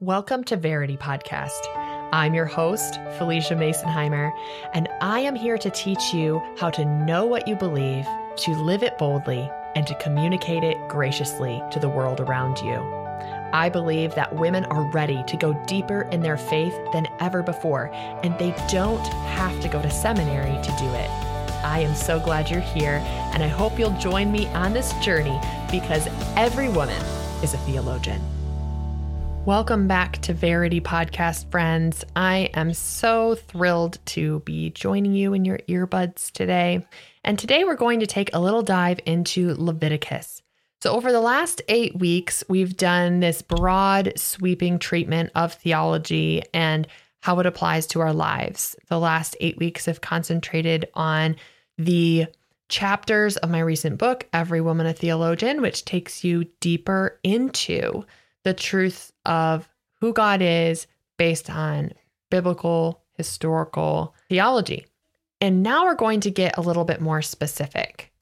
Welcome to Verity Podcast. I'm your host, Felicia Masonheimer, and I am here to teach you how to know what you believe, to live it boldly, and to communicate it graciously to the world around you. I believe that women are ready to go deeper in their faith than ever before, and they don't have to go to seminary to do it. I am so glad you're here, and I hope you'll join me on this journey because every woman is a theologian. Welcome back to Verity Podcast, friends. I am so thrilled to be joining you in your earbuds today. And today we're going to take a little dive into Leviticus. So, over the last eight weeks, we've done this broad, sweeping treatment of theology and how it applies to our lives. The last eight weeks have concentrated on the chapters of my recent book, Every Woman a Theologian, which takes you deeper into the truth of who God is based on biblical, historical theology. And now we're going to get a little bit more specific.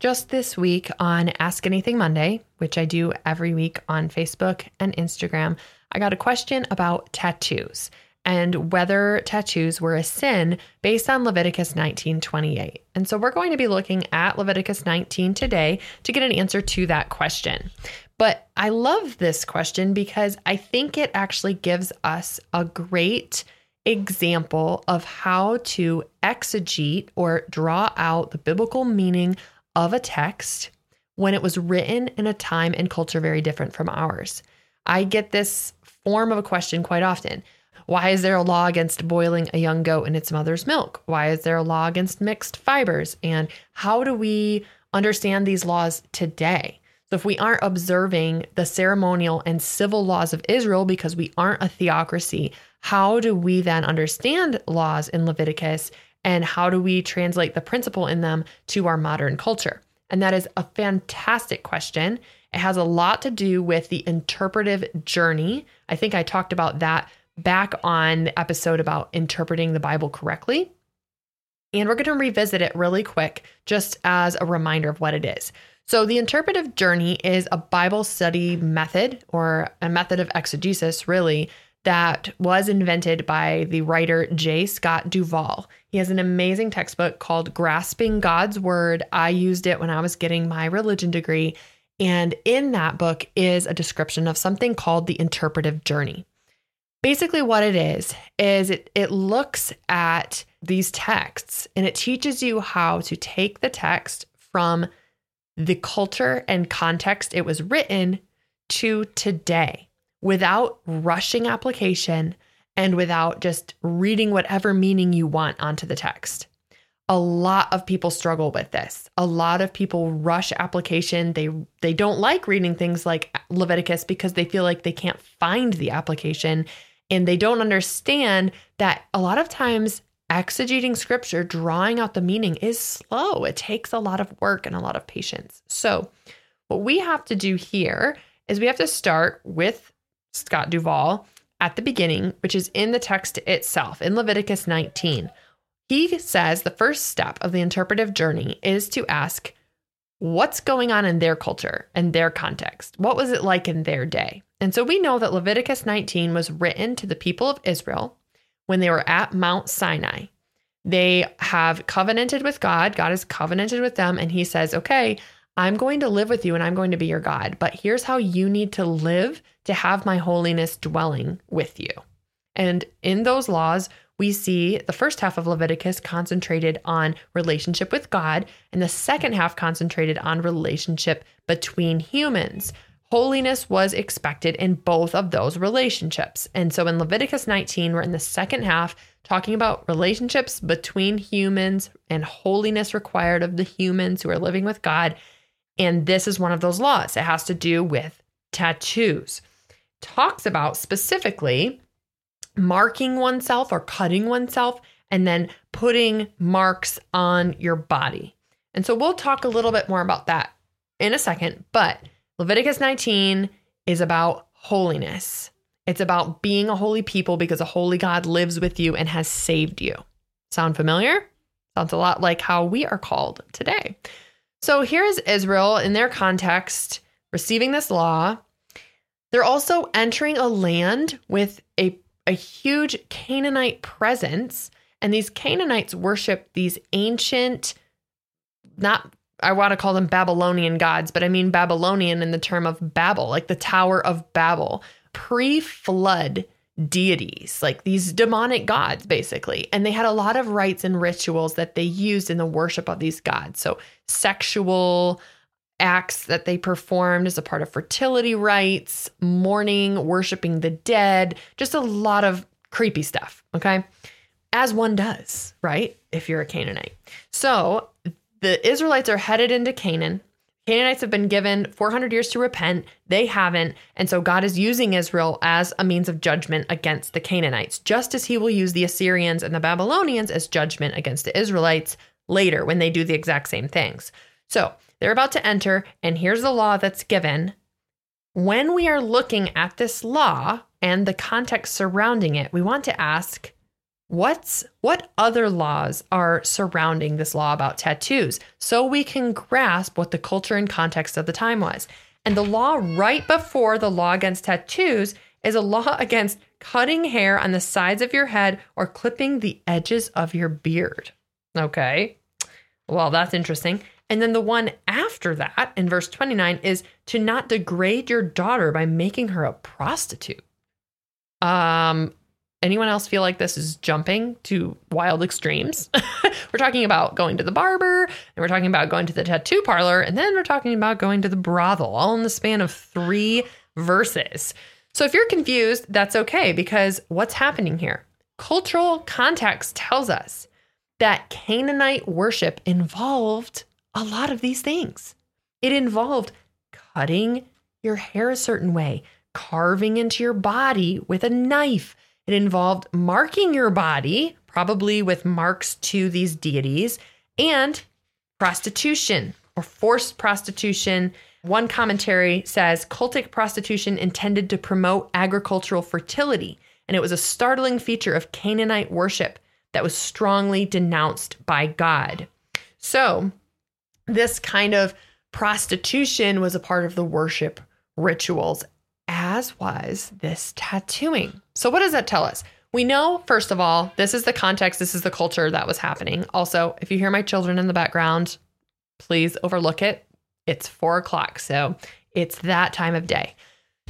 Just this week on Ask Anything Monday, which I do every week on Facebook and Instagram, I got a question about tattoos and whether tattoos were a sin based on Leviticus 19:28. And so we're going to be looking at Leviticus 19 today to get an answer to that question. But I love this question because I think it actually gives us a great example of how to exegete or draw out the biblical meaning of a text when it was written in a time and culture very different from ours. I get this form of a question quite often. Why is there a law against boiling a young goat in its mother's milk? Why is there a law against mixed fibers? And how do we understand these laws today? So, if we aren't observing the ceremonial and civil laws of Israel because we aren't a theocracy, how do we then understand laws in Leviticus and how do we translate the principle in them to our modern culture? And that is a fantastic question. It has a lot to do with the interpretive journey. I think I talked about that back on the episode about interpreting the Bible correctly. And we're going to revisit it really quick just as a reminder of what it is. So, the interpretive journey is a Bible study method or a method of exegesis, really, that was invented by the writer J. Scott Duvall. He has an amazing textbook called Grasping God's Word. I used it when I was getting my religion degree. And in that book is a description of something called the interpretive journey. Basically, what it is, is it, it looks at these texts and it teaches you how to take the text from the culture and context it was written to today without rushing application and without just reading whatever meaning you want onto the text. A lot of people struggle with this. A lot of people rush application. They they don't like reading things like Leviticus because they feel like they can't find the application and they don't understand that a lot of times exegeting scripture, drawing out the meaning is slow. It takes a lot of work and a lot of patience. So, what we have to do here is we have to start with Scott Duvall at the beginning, which is in the text itself in Leviticus 19. He says the first step of the interpretive journey is to ask what's going on in their culture and their context. What was it like in their day? And so we know that Leviticus 19 was written to the people of Israel when they were at Mount Sinai. They have covenanted with God. God has covenanted with them. And he says, okay, I'm going to live with you and I'm going to be your God. But here's how you need to live to have my holiness dwelling with you. And in those laws, we see the first half of Leviticus concentrated on relationship with God, and the second half concentrated on relationship between humans. Holiness was expected in both of those relationships. And so in Leviticus 19, we're in the second half talking about relationships between humans and holiness required of the humans who are living with God. And this is one of those laws. It has to do with tattoos. Talks about specifically marking oneself or cutting oneself and then putting marks on your body. And so we'll talk a little bit more about that in a second, but Leviticus 19 is about holiness. It's about being a holy people because a holy God lives with you and has saved you. Sound familiar? Sounds a lot like how we are called today. So here's Israel in their context receiving this law. They're also entering a land with a, a huge Canaanite presence. And these Canaanites worship these ancient, not, I want to call them Babylonian gods, but I mean Babylonian in the term of Babel, like the Tower of Babel, pre flood deities, like these demonic gods, basically. And they had a lot of rites and rituals that they used in the worship of these gods. So, sexual acts that they performed as a part of fertility rites, mourning, worshiping the dead, just a lot of creepy stuff. Okay. As one does, right? If you're a Canaanite. So, the Israelites are headed into Canaan. Canaanites have been given 400 years to repent. They haven't. And so God is using Israel as a means of judgment against the Canaanites, just as he will use the Assyrians and the Babylonians as judgment against the Israelites later when they do the exact same things. So they're about to enter, and here's the law that's given. When we are looking at this law and the context surrounding it, we want to ask what's what other laws are surrounding this law about tattoos so we can grasp what the culture and context of the time was. And the law right before the law against tattoos is a law against cutting hair on the sides of your head or clipping the edges of your beard. Okay. Well, that's interesting. And then the one after that in verse 29 is to not degrade your daughter by making her a prostitute. Um, anyone else feel like this is jumping to wild extremes? we're talking about going to the barber, and we're talking about going to the tattoo parlor, and then we're talking about going to the brothel, all in the span of three verses. So if you're confused, that's okay because what's happening here? Cultural context tells us that Canaanite worship involved a lot of these things. It involved cutting your hair a certain way, carving into your body with a knife. It involved marking your body, probably with marks to these deities, and prostitution or forced prostitution. One commentary says cultic prostitution intended to promote agricultural fertility, and it was a startling feature of Canaanite worship that was strongly denounced by God. So, this kind of prostitution was a part of the worship rituals, as was this tattooing. So, what does that tell us? We know, first of all, this is the context, this is the culture that was happening. Also, if you hear my children in the background, please overlook it. It's four o'clock, so it's that time of day.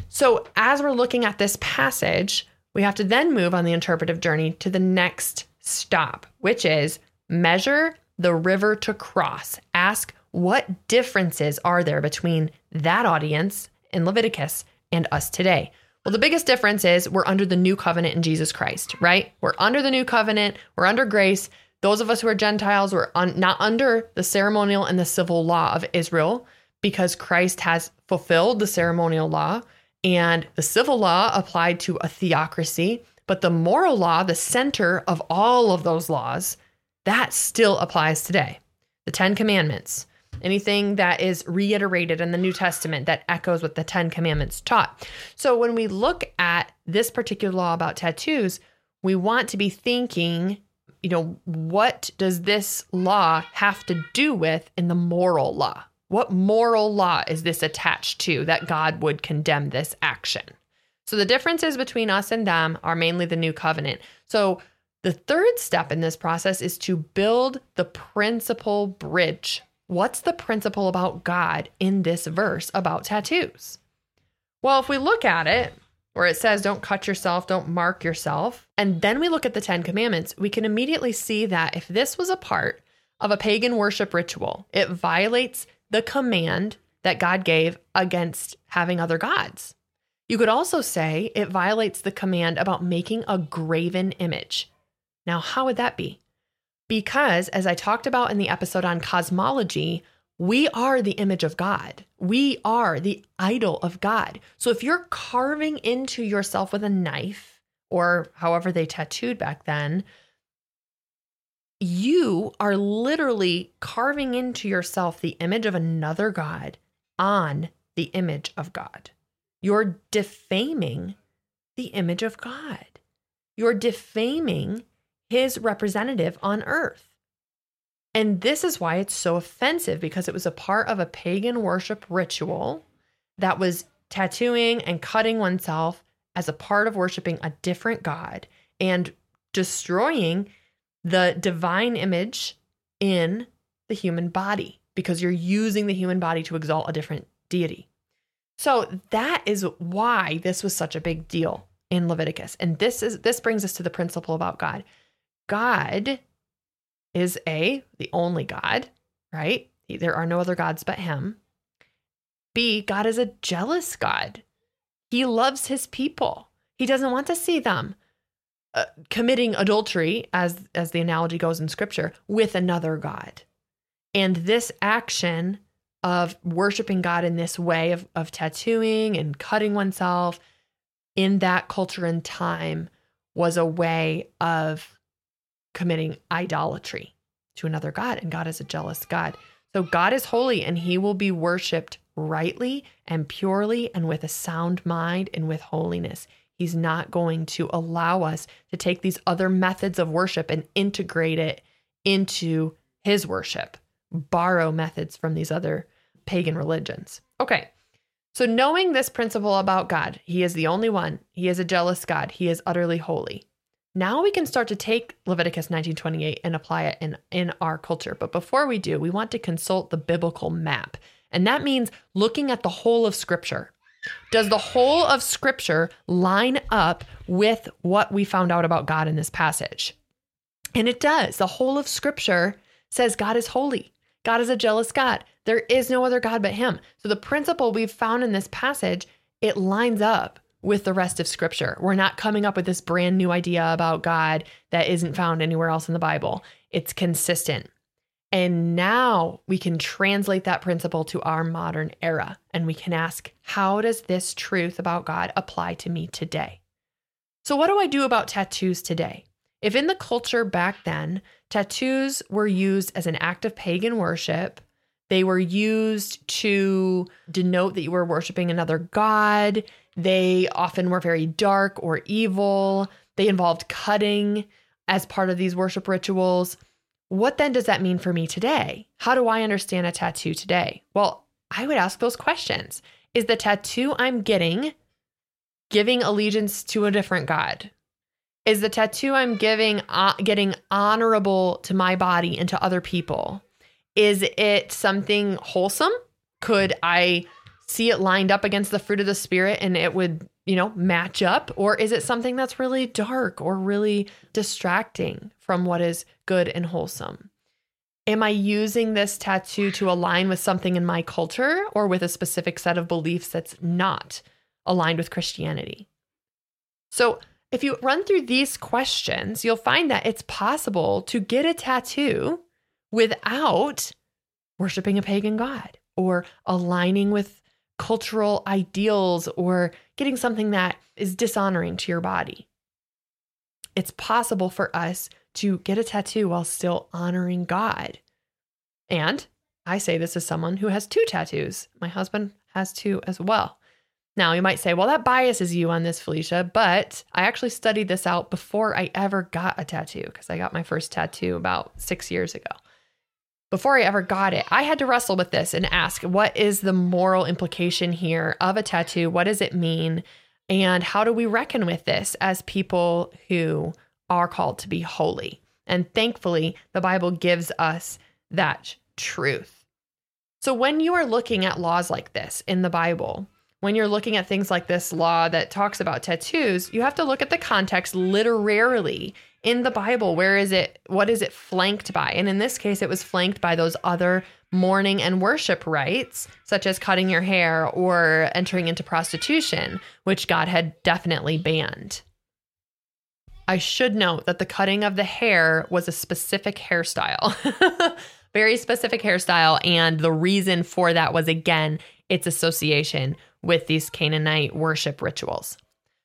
So, as we're looking at this passage, we have to then move on the interpretive journey to the next stop, which is measure the river to cross. Ask what differences are there between that audience in Leviticus and us today? Well, the biggest difference is we're under the new covenant in Jesus Christ, right? We're under the new covenant, we're under grace. Those of us who are Gentiles, we're un- not under the ceremonial and the civil law of Israel because Christ has fulfilled the ceremonial law and the civil law applied to a theocracy. But the moral law, the center of all of those laws, that still applies today. The Ten Commandments, anything that is reiterated in the New Testament that echoes what the Ten Commandments taught. So when we look at this particular law about tattoos, we want to be thinking, you know, what does this law have to do with in the moral law? What moral law is this attached to that God would condemn this action? So the differences between us and them are mainly the new covenant. So the third step in this process is to build the principle bridge. What's the principle about God in this verse about tattoos? Well, if we look at it, where it says, don't cut yourself, don't mark yourself, and then we look at the Ten Commandments, we can immediately see that if this was a part of a pagan worship ritual, it violates the command that God gave against having other gods. You could also say it violates the command about making a graven image. Now, how would that be? Because, as I talked about in the episode on cosmology, we are the image of God. We are the idol of God. So if you're carving into yourself with a knife, or however they tattooed back then, you are literally carving into yourself the image of another God on the image of God. You're defaming the image of God. You're defaming his representative on earth. And this is why it's so offensive because it was a part of a pagan worship ritual that was tattooing and cutting oneself as a part of worshiping a different God and destroying the divine image in the human body because you're using the human body to exalt a different deity. So that is why this was such a big deal in Leviticus. And this is this brings us to the principle about God. God is a the only God, right? There are no other gods but him. B, God is a jealous God. He loves his people. He doesn't want to see them uh, committing adultery as as the analogy goes in scripture with another god. And this action of worshiping God in this way of of tattooing and cutting oneself in that culture and time was a way of committing idolatry to another God. And God is a jealous God. So God is holy and he will be worshiped rightly and purely and with a sound mind and with holiness. He's not going to allow us to take these other methods of worship and integrate it into his worship, borrow methods from these other pagan religions. Okay. So, knowing this principle about God, He is the only one, He is a jealous God, He is utterly holy. Now we can start to take Leviticus 19:28 and apply it in in our culture. But before we do, we want to consult the biblical map. And that means looking at the whole of scripture. Does the whole of scripture line up with what we found out about God in this passage? And it does. The whole of scripture says God is holy. God is a jealous God. There is no other God but him. So the principle we've found in this passage, it lines up with the rest of scripture. We're not coming up with this brand new idea about God that isn't found anywhere else in the Bible. It's consistent. And now we can translate that principle to our modern era and we can ask, how does this truth about God apply to me today? So, what do I do about tattoos today? If in the culture back then, tattoos were used as an act of pagan worship, they were used to denote that you were worshiping another god. They often were very dark or evil. They involved cutting as part of these worship rituals. What then does that mean for me today? How do I understand a tattoo today? Well, I would ask those questions. Is the tattoo I'm getting giving allegiance to a different god? Is the tattoo I'm giving uh, getting honorable to my body and to other people? Is it something wholesome? Could I see it lined up against the fruit of the spirit and it would, you know, match up? Or is it something that's really dark or really distracting from what is good and wholesome? Am I using this tattoo to align with something in my culture or with a specific set of beliefs that's not aligned with Christianity? So, if you run through these questions, you'll find that it's possible to get a tattoo without worshiping a pagan god or aligning with cultural ideals or getting something that is dishonoring to your body. It's possible for us to get a tattoo while still honoring God. And I say this as someone who has two tattoos. My husband has two as well. Now, you might say, well, that biases you on this, Felicia, but I actually studied this out before I ever got a tattoo because I got my first tattoo about six years ago before I ever got it, I had to wrestle with this and ask what is the moral implication here of a tattoo? What does it mean? And how do we reckon with this as people who are called to be holy? And thankfully, the Bible gives us that truth. So when you are looking at laws like this in the Bible, when you're looking at things like this law that talks about tattoos, you have to look at the context literarily in the Bible, where is it? What is it flanked by? And in this case, it was flanked by those other mourning and worship rites, such as cutting your hair or entering into prostitution, which God had definitely banned. I should note that the cutting of the hair was a specific hairstyle, very specific hairstyle. And the reason for that was, again, its association with these Canaanite worship rituals.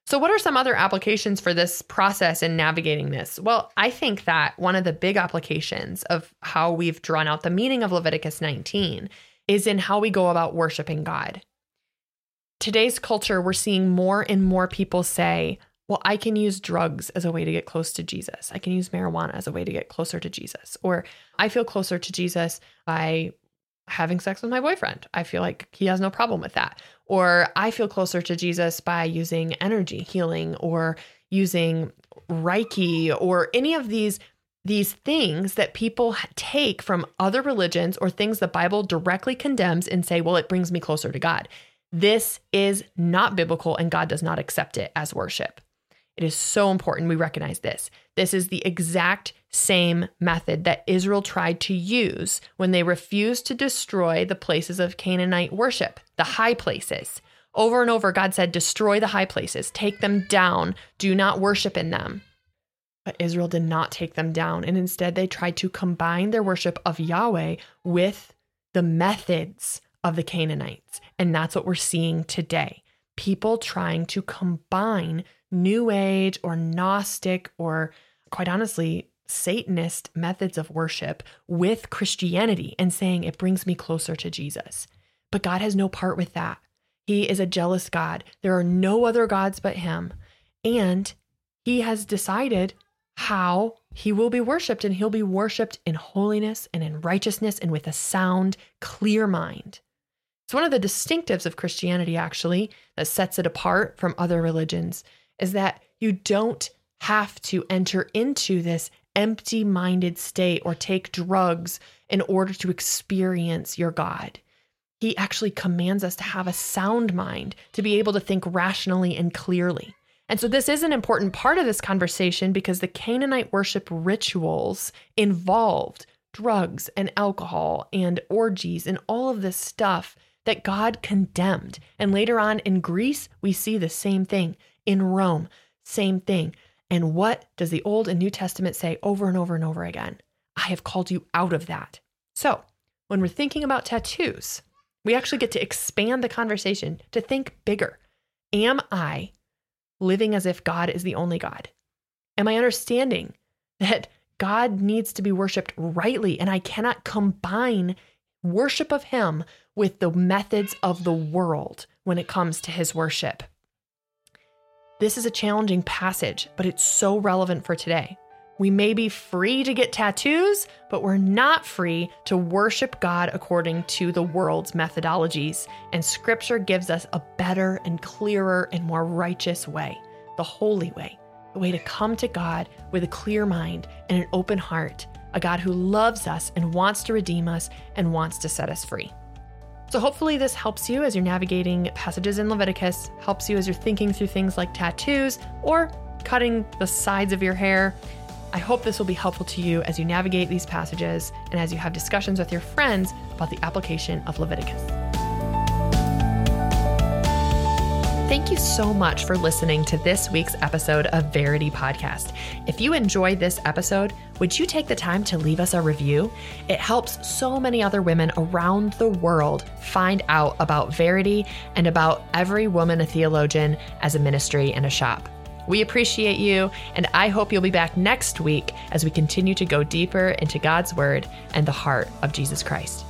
So, what are some other applications for this process in navigating this? Well, I think that one of the big applications of how we've drawn out the meaning of Leviticus 19 is in how we go about worshiping God. Today's culture, we're seeing more and more people say, well, I can use drugs as a way to get close to Jesus. I can use marijuana as a way to get closer to Jesus. Or I feel closer to Jesus by having sex with my boyfriend. I feel like he has no problem with that. Or I feel closer to Jesus by using energy healing or using Reiki or any of these these things that people take from other religions or things the Bible directly condemns and say, well, it brings me closer to God. This is not biblical and God does not accept it as worship. It is so important we recognize this. This is the exact same method that Israel tried to use when they refused to destroy the places of Canaanite worship, the high places. Over and over, God said, Destroy the high places, take them down, do not worship in them. But Israel did not take them down, and instead they tried to combine their worship of Yahweh with the methods of the Canaanites. And that's what we're seeing today. People trying to combine New Age or Gnostic or, quite honestly, Satanist methods of worship with Christianity and saying it brings me closer to Jesus. But God has no part with that. He is a jealous God. There are no other gods but Him. And He has decided how He will be worshiped, and He'll be worshiped in holiness and in righteousness and with a sound, clear mind. It's one of the distinctives of Christianity, actually, that sets it apart from other religions, is that you don't have to enter into this empty minded state or take drugs in order to experience your God. He actually commands us to have a sound mind, to be able to think rationally and clearly. And so, this is an important part of this conversation because the Canaanite worship rituals involved drugs and alcohol and orgies and all of this stuff that God condemned. And later on in Greece, we see the same thing. In Rome, same thing. And what does the Old and New Testament say over and over and over again? I have called you out of that. So, when we're thinking about tattoos, we actually get to expand the conversation to think bigger. Am I living as if God is the only God? Am I understanding that God needs to be worshiped rightly and I cannot combine worship of Him with the methods of the world when it comes to His worship? This is a challenging passage, but it's so relevant for today. We may be free to get tattoos, but we're not free to worship God according to the world's methodologies. And scripture gives us a better and clearer and more righteous way, the holy way, the way to come to God with a clear mind and an open heart, a God who loves us and wants to redeem us and wants to set us free. So, hopefully, this helps you as you're navigating passages in Leviticus, helps you as you're thinking through things like tattoos or cutting the sides of your hair. I hope this will be helpful to you as you navigate these passages and as you have discussions with your friends about the application of Leviticus. Thank you so much for listening to this week's episode of Verity Podcast. If you enjoyed this episode, would you take the time to leave us a review? It helps so many other women around the world find out about Verity and about every woman a theologian as a ministry and a shop. We appreciate you, and I hope you'll be back next week as we continue to go deeper into God's Word and the heart of Jesus Christ.